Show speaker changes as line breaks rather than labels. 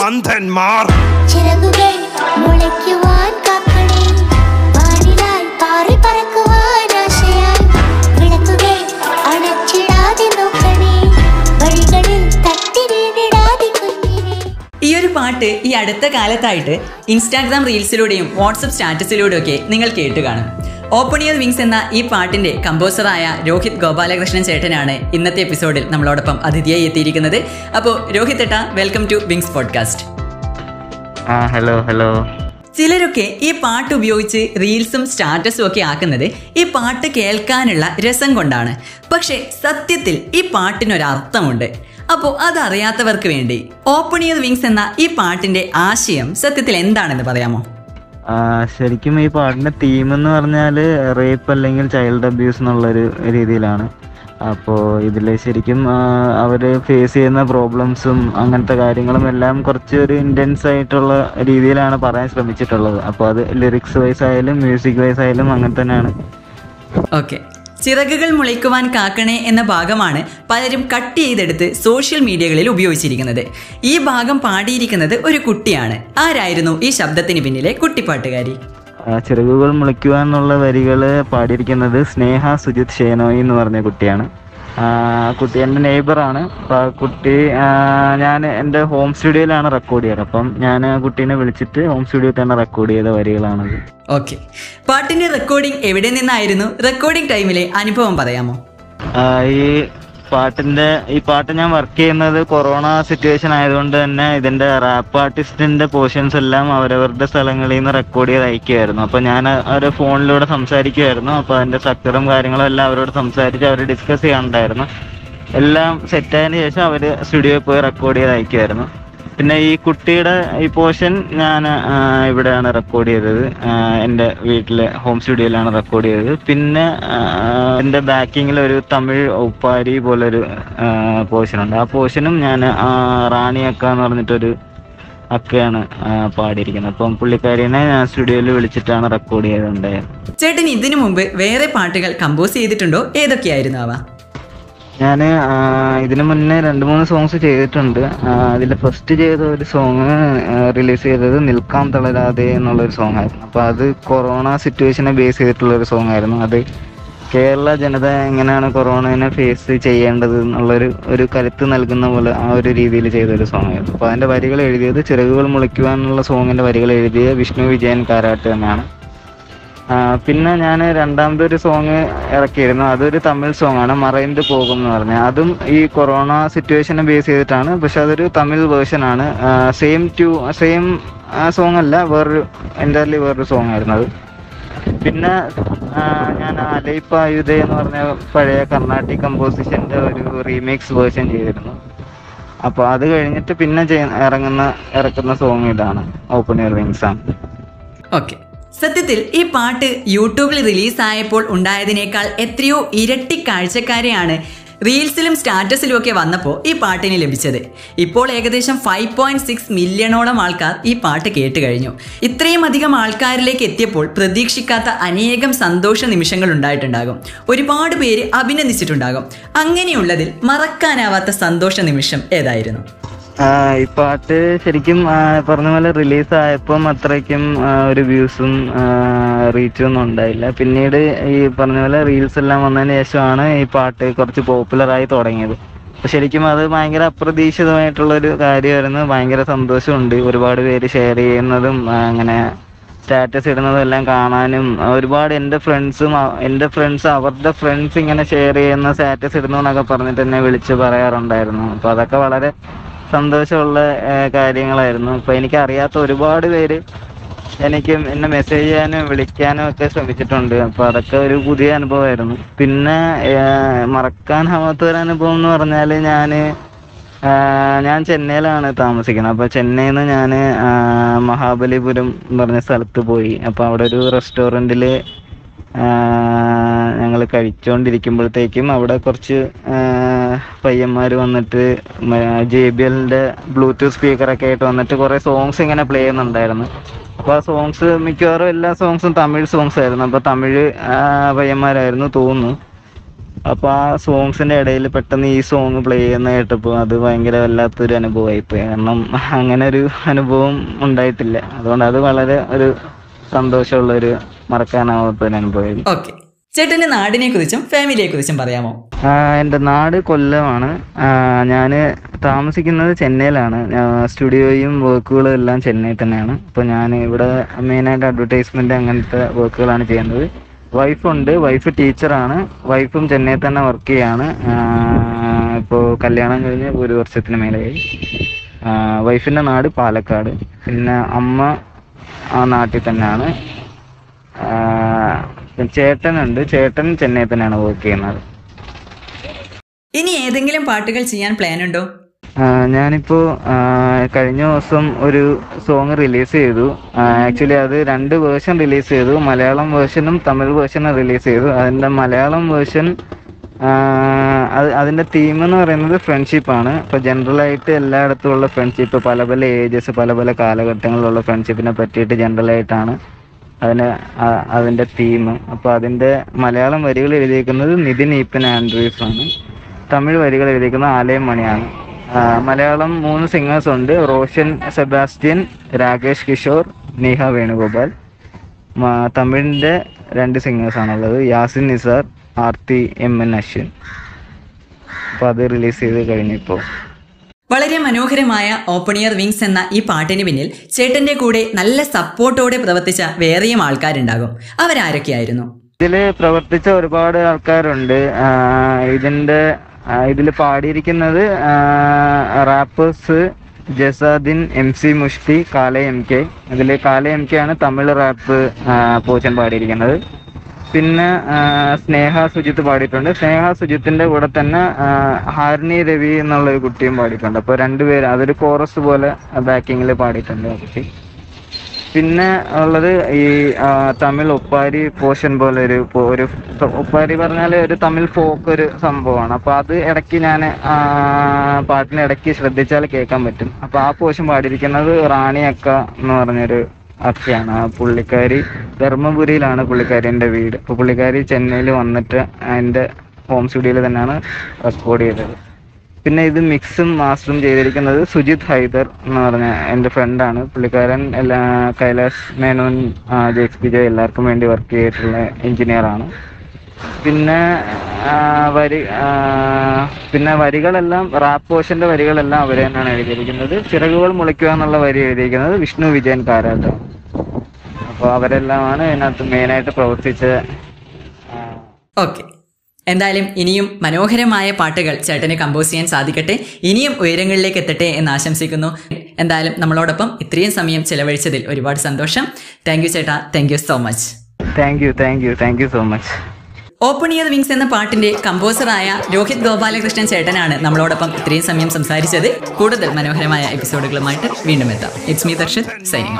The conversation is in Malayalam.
മന്ദന്മാർ
ചിറകുകൾ മുളയ്ക്കുവാൻ കാക്കണേ വാനിലായി പാറി പറക്കുവാൻ ആശയായി വിളക്കുകൾ അണച്ചിടാതെ നോക്കണേ. വഴികളിൽ
ഈ ഒരു പാട്ട് ഈ അടുത്ത കാലത്തായിട്ട് ഇൻസ്റ്റാഗ്രാം റീൽസിലൂടെയും വാട്സപ്പ് സ്റ്റാറ്റസിലൂടെയൊക്കെ നിങ്ങൾ കേട്ട് കാണും. ഓപ്പൺ യുവർ വിങ്സ് എന്ന ഈ പാട്ടിന്റെ കമ്പോസറായ രോഹിത് ഗോപാലകൃഷ്ണൻ ചേട്ടനാണ് ഇന്നത്തെ എപ്പിസോഡിൽ നമ്മളോടൊപ്പം അതിഥിയായി എത്തിയിരിക്കുന്നത്. അപ്പോൾ രോഹിത് ഏട്ട welcome to wings podcast
hello hello
ചിലരൊക്കെ ഈ പാട്ട് ഉപയോഗിച്ച് റീൽസും സ്റ്റാറ്റസും ഒക്കെ ആക്കുന്നത് ഈ പാട്ട് കേൾക്കാനുള്ള രസം കൊണ്ടാണ്. പക്ഷേ സത്യത്തിൽ ഈ പാട്ടിനൊരർത്ഥമുണ്ട്. അപ്പോൾ അതറിയാത്തവർക്ക് വേണ്ടി ഓപ്പൺ വിങ്സ് എന്ന ഈ പാട്ടിന്റെ ആശയം സത്യത്തിൽ എന്താണെന്ന് പറയാമോ?
ശരിക്കും ഈ പാട്ടിന്റെ തീം എന്ന് പറഞ്ഞാൽ റേപ്പ് അല്ലെങ്കിൽ ചൈൽഡ് അബ്യൂസ് എന്നുള്ളൊരു രീതിയിലാണ്. അപ്പോൾ ഇതിൽ ശരിക്കും അവർ ഫേസ് ചെയ്യുന്ന പ്രോബ്ലംസും അങ്ങനത്തെ കാര്യങ്ങളും എല്ലാം കുറച്ച് ഒരു ഇന്റൻസ് ആയിട്ടുള്ള രീതിയിലാണ് പറയാൻ ശ്രമിച്ചിട്ടുള്ളത്. അപ്പോൾ അത് ലിറിക്സ് വൈസ് ആയാലും മ്യൂസിക് വൈസ് ആയാലും അങ്ങനെ തന്നെയാണ്.
ഓക്കെ ചിറകുകൾ മുളയ്ക്കുവാൻ കാക്കണേ എന്ന ഭാഗമാണ് പലരും കട്ട് ചെയ്തെടുത്ത് സോഷ്യൽ മീഡിയകളിൽ ഉപയോഗിച്ചിരിക്കുന്നത്. ഈ ഭാഗം പാടിയിരിക്കുന്നത് ഒരു കുട്ടിയാണ്. ആരായിരുന്നു ഈ ശബ്ദത്തിന് പിന്നിലെ കുട്ടിപ്പാട്ടുകാരി?
ചിറകുകൾ മുളയ്ക്കുവാൻ എന്നുള്ള വരികൾ പാടിയിരിക്കുന്നത് സ്നേഹ സുജിത് ഷേനോയി എന്ന് പറഞ്ഞ കുട്ടിയാണ്. കുട്ടി എന്റെ നെയ്ബറാണ് അപ്പോൾ ആ കുട്ടി ഞാൻ എന്റെ ഹോം സ്റ്റുഡിയോയിലാണ് റെക്കോർഡ് ചെയ്തത്. അപ്പം ഞാൻ കുട്ടീനെ വിളിച്ചിട്ട് ഹോം സ്റ്റുഡിയോയിൽ തന്നെ റെക്കോർഡ് ചെയ്ത വരികളാണത്.
ഓക്കെ പാട്ടിന്റെ റെക്കോർഡിംഗ് എവിടെ നിന്നായിരുന്നു? റെക്കോർഡിംഗ് ടൈമിലെ അനുഭവം പറയാമോ?
ഈ പാട്ടിന്റെ ഈ പാട്ട് ഞാൻ വർക്ക് ചെയ്യുന്നത് കൊറോണ സിറ്റുവേഷൻ ആയതുകൊണ്ട് തന്നെ ഇതിന്റെ റാപ്പ് ആർട്ടിസ്റ്റിന്റെ പോർഷൻസ് എല്ലാം അവരവരുടെ സ്ഥലങ്ങളിൽ നിന്ന് റെക്കോർഡ് ചെയ്ത് അയക്കുമായിരുന്നു അപ്പൊ ഞാൻ അവരെ ഫോണിലൂടെ സംസാരിക്കുമായിരുന്നു അപ്പൊ അതിന്റെ സ്ട്രക്ചറും കാര്യങ്ങളും എല്ലാം അവരോട് സംസാരിച്ച് അവർ ഡിസ്കസ് ചെയ്യാനുണ്ടായിരുന്നു. എല്ലാം സെറ്റ് ആയതിനു ശേഷം അവർ സ്റ്റുഡിയോയിൽ പോയി റെക്കോർഡ് ചെയ്ത് അയക്കുമായിരുന്നു പിന്നെ ഈ കുട്ടിയുടെ ഈ പോർഷൻ ഞാൻ ഇവിടെയാണ് റെക്കോർഡ് ചെയ്തത്. എന്റെ വീട്ടിലെ ഹോം സ്റ്റുഡിയോയിലാണ് റെക്കോർഡ് ചെയ്തത്. പിന്നെ എന്റെ ബാക്കിങ്ങിൽ ഒരു തമിഴ് ഉപ്പാരി പോലൊരു പോർഷൻ ഉണ്ട്. ആ പോർഷനും ഞാൻ റാണി അക്ക എന്ന് പറഞ്ഞിട്ടൊരു അക്കയാണ് പാടിയിരിക്കുന്നത്. അപ്പം പുള്ളിക്കാരിനെ ഞാൻ സ്റ്റുഡിയോയിൽ വിളിച്ചിട്ടാണ് റെക്കോർഡ് ചെയ്തിട്ടുണ്ടായത്
ചേട്ടൻ ഇതിനു മുമ്പ് വേറെ പാട്ടുകൾ കമ്പോസ് ചെയ്തിട്ടുണ്ടോ? ഏതൊക്കെയായിരുന്നു അവ?
ഞാൻ ഇതിനു മുന്നേ രണ്ട് മൂന്ന് സോങ്സ് ചെയ്തിട്ടുണ്ട്. അതിൽ ഫസ്റ്റ് ചെയ്ത ഒരു സോങ് റിലീസ് ചെയ്തത് നിൽക്കാൻ തളരാതെ എന്നുള്ളൊരു സോങ് ആയിരുന്നു. അപ്പോൾ അത് കൊറോണ സിറ്റുവേഷനെ ബേസ് ചെയ്തിട്ടുള്ള ഒരു സോങ് ആയിരുന്നു. അത് കേരള ജനത എങ്ങനെയാണ് കൊറോണനെ ഫേസ് ചെയ്യേണ്ടത് എന്നുള്ളൊരു ഒരു കരുത്ത് നൽകുന്ന പോലെ ആ ഒരു രീതിയിൽ ചെയ്ത ഒരു സോങ് ആയിരുന്നു. അപ്പോൾ അതിന്റെ വരികൾ എഴുതിയത് ചിറകുകൾ മുളയ്ക്കുവാനുള്ള സോങ്ങിന്റെ വരികൾ എഴുതിയ വിഷ്ണു വിജയൻ കാരാട്ട് തന്നെയാണ്. പിന്നെ ഞാൻ രണ്ടാമതൊരു സോങ് ഇറക്കിയിരുന്നു. അതൊരു തമിഴ് സോങ് ആണ് മറൈൻഡ് പോകും എന്ന് പറഞ്ഞ. അതും ഈ കൊറോണ സിറ്റുവേഷനെ ബേസ് ചെയ്തിട്ടാണ്. പക്ഷെ അതൊരു തമിഴ് വേർഷൻ ആണ്. സെയിം ടു സെയിം സോങ് അല്ല വേറൊരു എന്റയർലി വേറൊരു സോങ് ആയിരുന്നു അത്. പിന്നെ ഞാൻ ഞാൻ അലൈപ്പായുധ എന്ന് പറഞ്ഞ പഴയ കർണാട്ടിക് കമ്പോസിഷന്റെ ഒരു റീമേക്സ് വേർഷൻ ചെയ്തിരുന്നു. അപ്പോൾ അത് കഴിഞ്ഞിട്ട് പിന്നെ ഇറങ്ങുന്ന ഇറക്കുന്ന സോങ് ഇതാണ്. ഓപ്പൺ ഇയർ വിങ്സ് ആണ്.
ഓക്കെ സത്യത്തിൽ ഈ പാട്ട് യൂട്യൂബിൽ റിലീസായപ്പോൾ ഉണ്ടായതിനേക്കാൾ എത്രയോ ഇരട്ടി കാഴ്ചക്കാരെയാണ് റീൽസിലും സ്റ്റാറ്റസിലും ഒക്കെ വന്നപ്പോൾ ഈ പാട്ടിന് ലഭിച്ചത്. ഇപ്പോൾ ഏകദേശം ഫൈവ് പോയിന്റ് സിക്സ് മില്യണോളം ആൾക്കാർ ഈ പാട്ട് കേട്ട് കഴിഞ്ഞു. ഇത്രയും അധികം ആൾക്കാരിലേക്ക് എത്തിയപ്പോൾ പ്രതീക്ഷിക്കാത്ത അനേകം സന്തോഷ നിമിഷങ്ങൾ ഉണ്ടായിട്ടുണ്ടാകും. ഒരുപാട് പേര് അഭിനന്ദിച്ചിട്ടുണ്ടാകും. അങ്ങനെയുള്ളതിൽ മറക്കാനാവാത്ത സന്തോഷ നിമിഷം ഏതായിരുന്നു?
ഈ പാട്ട് ശരിക്കും പറഞ്ഞ പോലെ റിലീസ് ആയപ്പം അത്രയ്ക്കും ഒരു വ്യൂസും റീച്ചും ഒന്നും ഉണ്ടായില്ല. പിന്നീട് ഈ പറഞ്ഞ പോലെ റീൽസ് എല്ലാം വന്നതിന് ശേഷമാണ് ഈ പാട്ട് കുറച്ച് പോപ്പുലറായി തുടങ്ങിയത്. ശരിക്കും അത് ഭയങ്കര അപ്രതീക്ഷിതമായിട്ടുള്ള ഒരു കാര്യമായിരുന്നു. ഭയങ്കര സന്തോഷമുണ്ട്. ഒരുപാട് പേര് ഷെയർ ചെയ്യുന്നതും അങ്ങനെ സ്റ്റാറ്റസ് ഇടുന്നതും എല്ലാം കാണാനും ഒരുപാട് എന്റെ ഫ്രണ്ട്സും എന്റെ ഫ്രണ്ട്സ് അവരുടെ ഫ്രണ്ട്സ് ഇങ്ങനെ ഷെയർ ചെയ്യുന്ന സ്റ്റാറ്റസ് ഇടുന്നു എന്നൊക്കെ പറഞ്ഞിട്ട് എന്നെ വിളിച്ച് പറയാറുണ്ടായിരുന്നു. അപ്പോൾ അതൊക്കെ വളരെ സന്തോഷമുള്ള കാര്യങ്ങളായിരുന്നു. അപ്പൊ എനിക്ക് അറിയാത്ത ഒരുപാട് പേര് എനിക്ക് എന്നെ മെസ്സേജ് ചെയ്യാനും വിളിക്കാനും ഒക്കെ ശ്രമിച്ചിട്ടുണ്ട്. അപ്പൊ അതൊക്കെ ഒരു പുതിയ അനുഭവമായിരുന്നു. പിന്നെ മറക്കാനാവാത്ത ഒരു അനുഭവം എന്ന് പറഞ്ഞാൽ ഞാൻ ഞാൻ ചെന്നൈയിലാണ് താമസിക്കുന്നത്. അപ്പൊ ചെന്നൈയിൽ നിന്ന് ഞാൻ മഹാബലിപുരം എന്ന് പറഞ്ഞ സ്ഥലത്ത് പോയി. അപ്പൊ അവിടെ ഒരു റെസ്റ്റോറന്റിൽ ഞങ്ങൾ കഴിച്ചുകൊണ്ടിരിക്കുമ്പോഴത്തേക്കും അവിടെ കുറച്ച് പയ്യന്മാർ വന്നിട്ട് ജെ ബി എല്ലിന്റെ ബ്ലൂടൂത്ത് സ്പീക്കറൊക്കെ ആയിട്ട് വന്നിട്ട് കുറേ സോങ്സ് ഇങ്ങനെ പ്ലേ ചെയ്യുന്നുണ്ടായിരുന്നു. അപ്പോൾ ആ സോങ്സ് മിക്കവാറും എല്ലാ സോങ്സും തമിഴ് സോങ്സ് ആയിരുന്നു. അപ്പോൾ തമിഴ് പയ്യന്മാരായിരുന്നു തോന്നുന്നു. അപ്പോൾ ആ സോങ്സിന്റെ ഇടയിൽ പെട്ടെന്ന് ഈ സോങ് പ്ലേ ചെയ്യുന്ന കേട്ടപ്പോൾ അത് ഭയങ്കര വല്ലാത്തൊരു അനുഭവമായിപ്പോയി. കാരണം അങ്ങനെ ഒരു അനുഭവം ഉണ്ടായിട്ടില്ല. അതുകൊണ്ട് അത് വളരെ ഒരു സന്തോഷമുള്ള ഒരു മറക്കാനാവാത്ത ഒരു അനുഭവമായിരുന്നു
ഓക്കെ. ചേട്ടന്റെ നാടിനെ കുറിച്ചും ഫാമിലിയെ കുറിച്ചും പറയാമോ?
എന്റെ എന്റെ നാട് കൊല്ലമാണ്. ഞാൻ താമസിക്കുന്നത് ചെന്നൈയിലാണ്. സ്റ്റുഡിയോയും വർക്കുകളും എല്ലാം ചെന്നൈ തന്നെയാണ്. അപ്പോൾ ഞാൻ ഇവിടെ മെയിനായിട്ട് അഡ്വർടൈസ്മെന്റ് അങ്ങനത്തെ വർക്കുകളാണ് ചെയ്യുന്നത്. വൈഫുണ്ട്. വൈഫ് ടീച്ചറാണ്. വൈഫും ചെന്നൈ തന്നെ വർക്ക് ചെയ്യാണ്. ഇപ്പോൾ കല്യാണം കഴിഞ്ഞ് ഒരു വർഷത്തിന് മേലെയായി. വൈഫിന്റെ നാട് പാലക്കാട്. പിന്നെ അമ്മ ആ നാട്ടിൽ തന്നെയാണ്. ചേട്ടനുണ്ട്. ചേട്ടൻ ചെന്നൈ തന്നെയാണ് വർക്ക് ചെയ്യുന്നത്.
ഇനി ഏതെങ്കിലും പാട്ടുകൾ ചെയ്യാൻ പ്ലാൻ ഉണ്ടോ?
ഞാനിപ്പോ കഴിഞ്ഞ ദിവസം ഒരു സോങ് റിലീസ് ചെയ്തു. ആക്ച്വലി അത് രണ്ട് വേർഷൻ റിലീസ് ചെയ്തു. മലയാളം വേർഷനും തമിഴ് വേർഷനും റിലീസ് ചെയ്തു. അതിന്റെ മലയാളം വേർഷൻ അത് അതിന്റെ തീം എന്ന് പറയുന്നത് ഫ്രണ്ട്ഷിപ്പ് ആണ്. ജനറലായിട്ട് ജനറൽ ആയിട്ട് എല്ലായിടത്തും ഉള്ള ഫ്രണ്ട്ഷിപ്പ് പല പല ഏജസ് പല പല കാലഘട്ടങ്ങളിലുള്ള ഫ്രണ്ട്ഷിപ്പിനെ പറ്റിയിട്ട് ജനറലായിട്ടാണ് അതിന് അതിന്റെ തീം അപ്പോൾ അതിന്റെ മലയാളം വരികൾ എഴുതിയിരിക്കുന്നത് നിതിൻ ഈപ്പൻ ആൻഡ്രീസ് ആണ്. തമിഴ് വരികൾ എഴുതിയിരിക്കുന്നത് ആലയം മണിയാണ്. മലയാളം മൂന്ന് സിംഗേഴ്സ് ഉണ്ട്. റോഷൻ സെബാസ്റ്റ്യൻ രാകേഷ് കിഷോർ നീഹ വേണുഗോപാൽ. തമിഴിന്റെ രണ്ട് സിംഗേഴ്സ് ആണുള്ളത്. യാസിൻ നിസാർ ആർത്തി എം എൻ അശ്വിൻ. അപ്പൊ അത് റിലീസ് ചെയ്ത് കഴിഞ്ഞിപ്പോ.
വളരെ മനോഹരമായ ഓപ്പണിയർ വിങ്സ് എന്ന ഈ പാട്ടിന് പിന്നിൽ ചേട്ടന്റെ കൂടെ നല്ല സപ്പോർട്ടോടെ പ്രവർത്തിച്ച വേറെയും ആൾക്കാരുണ്ടാകും. അവരാരൊക്കെയായിരുന്നു?
ഇതിൽ പ്രവർത്തിച്ച ഒരുപാട് ആൾക്കാരുണ്ട്. ഇതിന്റെ ഇതിൽ പാടിയിരിക്കുന്നത് റാപ്പേഴ്സ് ജസാദിൻ എം സി മുഷ്ടി കാല എം കെ. ഇതിൽ കാല എം കെ ആണ് തമിഴ് റാപ്പ് പോച്ചൻ പാടിയിരിക്കുന്നത്. പിന്നെ സ്നേഹ സുജിത്ത് പാടിയിട്ടുണ്ട്. സ്നേഹ സുജിത്തിന്റെ കൂടെ തന്നെ ഹാരിണി രവി എന്നുള്ള ഒരു കുട്ടിയും പാടിയിട്ടുണ്ട്. അപ്പൊ രണ്ടുപേര് അതൊരു കോറസ് പോലെ ബാക്കിങ്ങിൽ പാടിയിട്ടുണ്ട് കുട്ടി. പിന്നെ ഉള്ളത് ഈ തമിഴ് ഒപ്പാരി പോഷൻ പോലെ ഒരു ഒരു ഒപ്പാരി പറഞ്ഞാൽ ഒരു തമിഴ് ഫോക്ക് ഒരു സംഭവമാണ്. അപ്പൊ അത് ഇടയ്ക്ക് ഞാൻ പാട്ടിന് ഇടയ്ക്ക് ശ്രദ്ധിച്ചാൽ കേൾക്കാൻ പറ്റും. അപ്പൊ ആ പോഷൻ പാടിയിരിക്കുന്നത് റാണി അക്ക എന്ന് പറഞ്ഞൊരു അക്കയാണ് ആ പുള്ളിക്കാരി ധർമ്മപുരിയിലാണ് പുള്ളിക്കാരിന്റെ വീട്. അപ്പൊ പുള്ളിക്കാരി ചെന്നൈയിൽ വന്നിട്ട് എന്റെ ഹോം സ്റ്റുഡിയോയിൽ തന്നെയാണ് റെക്കോർഡ് ചെയ്തത്. പിന്നെ ഇത് മിക്സും മാസ്റ്ററും ചെയ്തിരിക്കുന്നത് സുജിത് ഹൈദർ എന്ന് പറഞ്ഞ എന്റെ ഫ്രണ്ടാണ് പുള്ളിക്കാരൻ എല്ലാ Kailas Menon J X P J എല്ലാവർക്കും വേണ്ടി വർക്ക് ചെയ്തിട്ടുള്ള എഞ്ചിനീയർ ആണ്. പിന്നെ വരി പിന്നെ വരികളെല്ലാം റാപ്പ് പോഷന്റെ വരികളെല്ലാം അവർ തന്നെയാണ് എഴുതിയിരിക്കുന്നത്. ചിറകുകൾ മുളയ്ക്കുക എന്നുള്ള വരി എഴുതിയിരിക്കുന്നത് വിഷ്ണു വിജയൻ കാരാട്ടാണ് അപ്പോൾ അവരെല്ലാമാണ് ഇതിനകത്ത് മെയിനായിട്ട് പ്രവർത്തിച്ച
ഓക്കെ. എന്തായാലും ഇനിയും മനോഹരമായ പാട്ടുകൾ ചേട്ടന് കമ്പോസ് ചെയ്യാൻ സാധിക്കട്ടെ. ഇനിയും ഉയരങ്ങളിലേക്ക് എത്തട്ടെ എന്ന് ആശംസിക്കുന്നു. എന്തായാലും നമ്മളോടൊപ്പം ഇത്രയും സമയം ചെലവഴിച്ചതിൽ ഒരുപാട് സന്തോഷം. താങ്ക് യു ചേട്ടാ. Thank you so much
thank you thank you thank you so much
open ear wings എന്ന പാട്ടിന്റെ കമ്പോസറായ രോഹിത് ഗോപാലകൃഷ്ണൻ ചേട്ടനാണ് നമ്മളോടൊപ്പം ഇത്രയും സമയം സംസാരിച്ചത്. കൂടുതൽ മനോഹരമായ എപ്പിസോഡുകളുമായിട്ട് വീണ്ടും എത്താം. It's me Darshan signing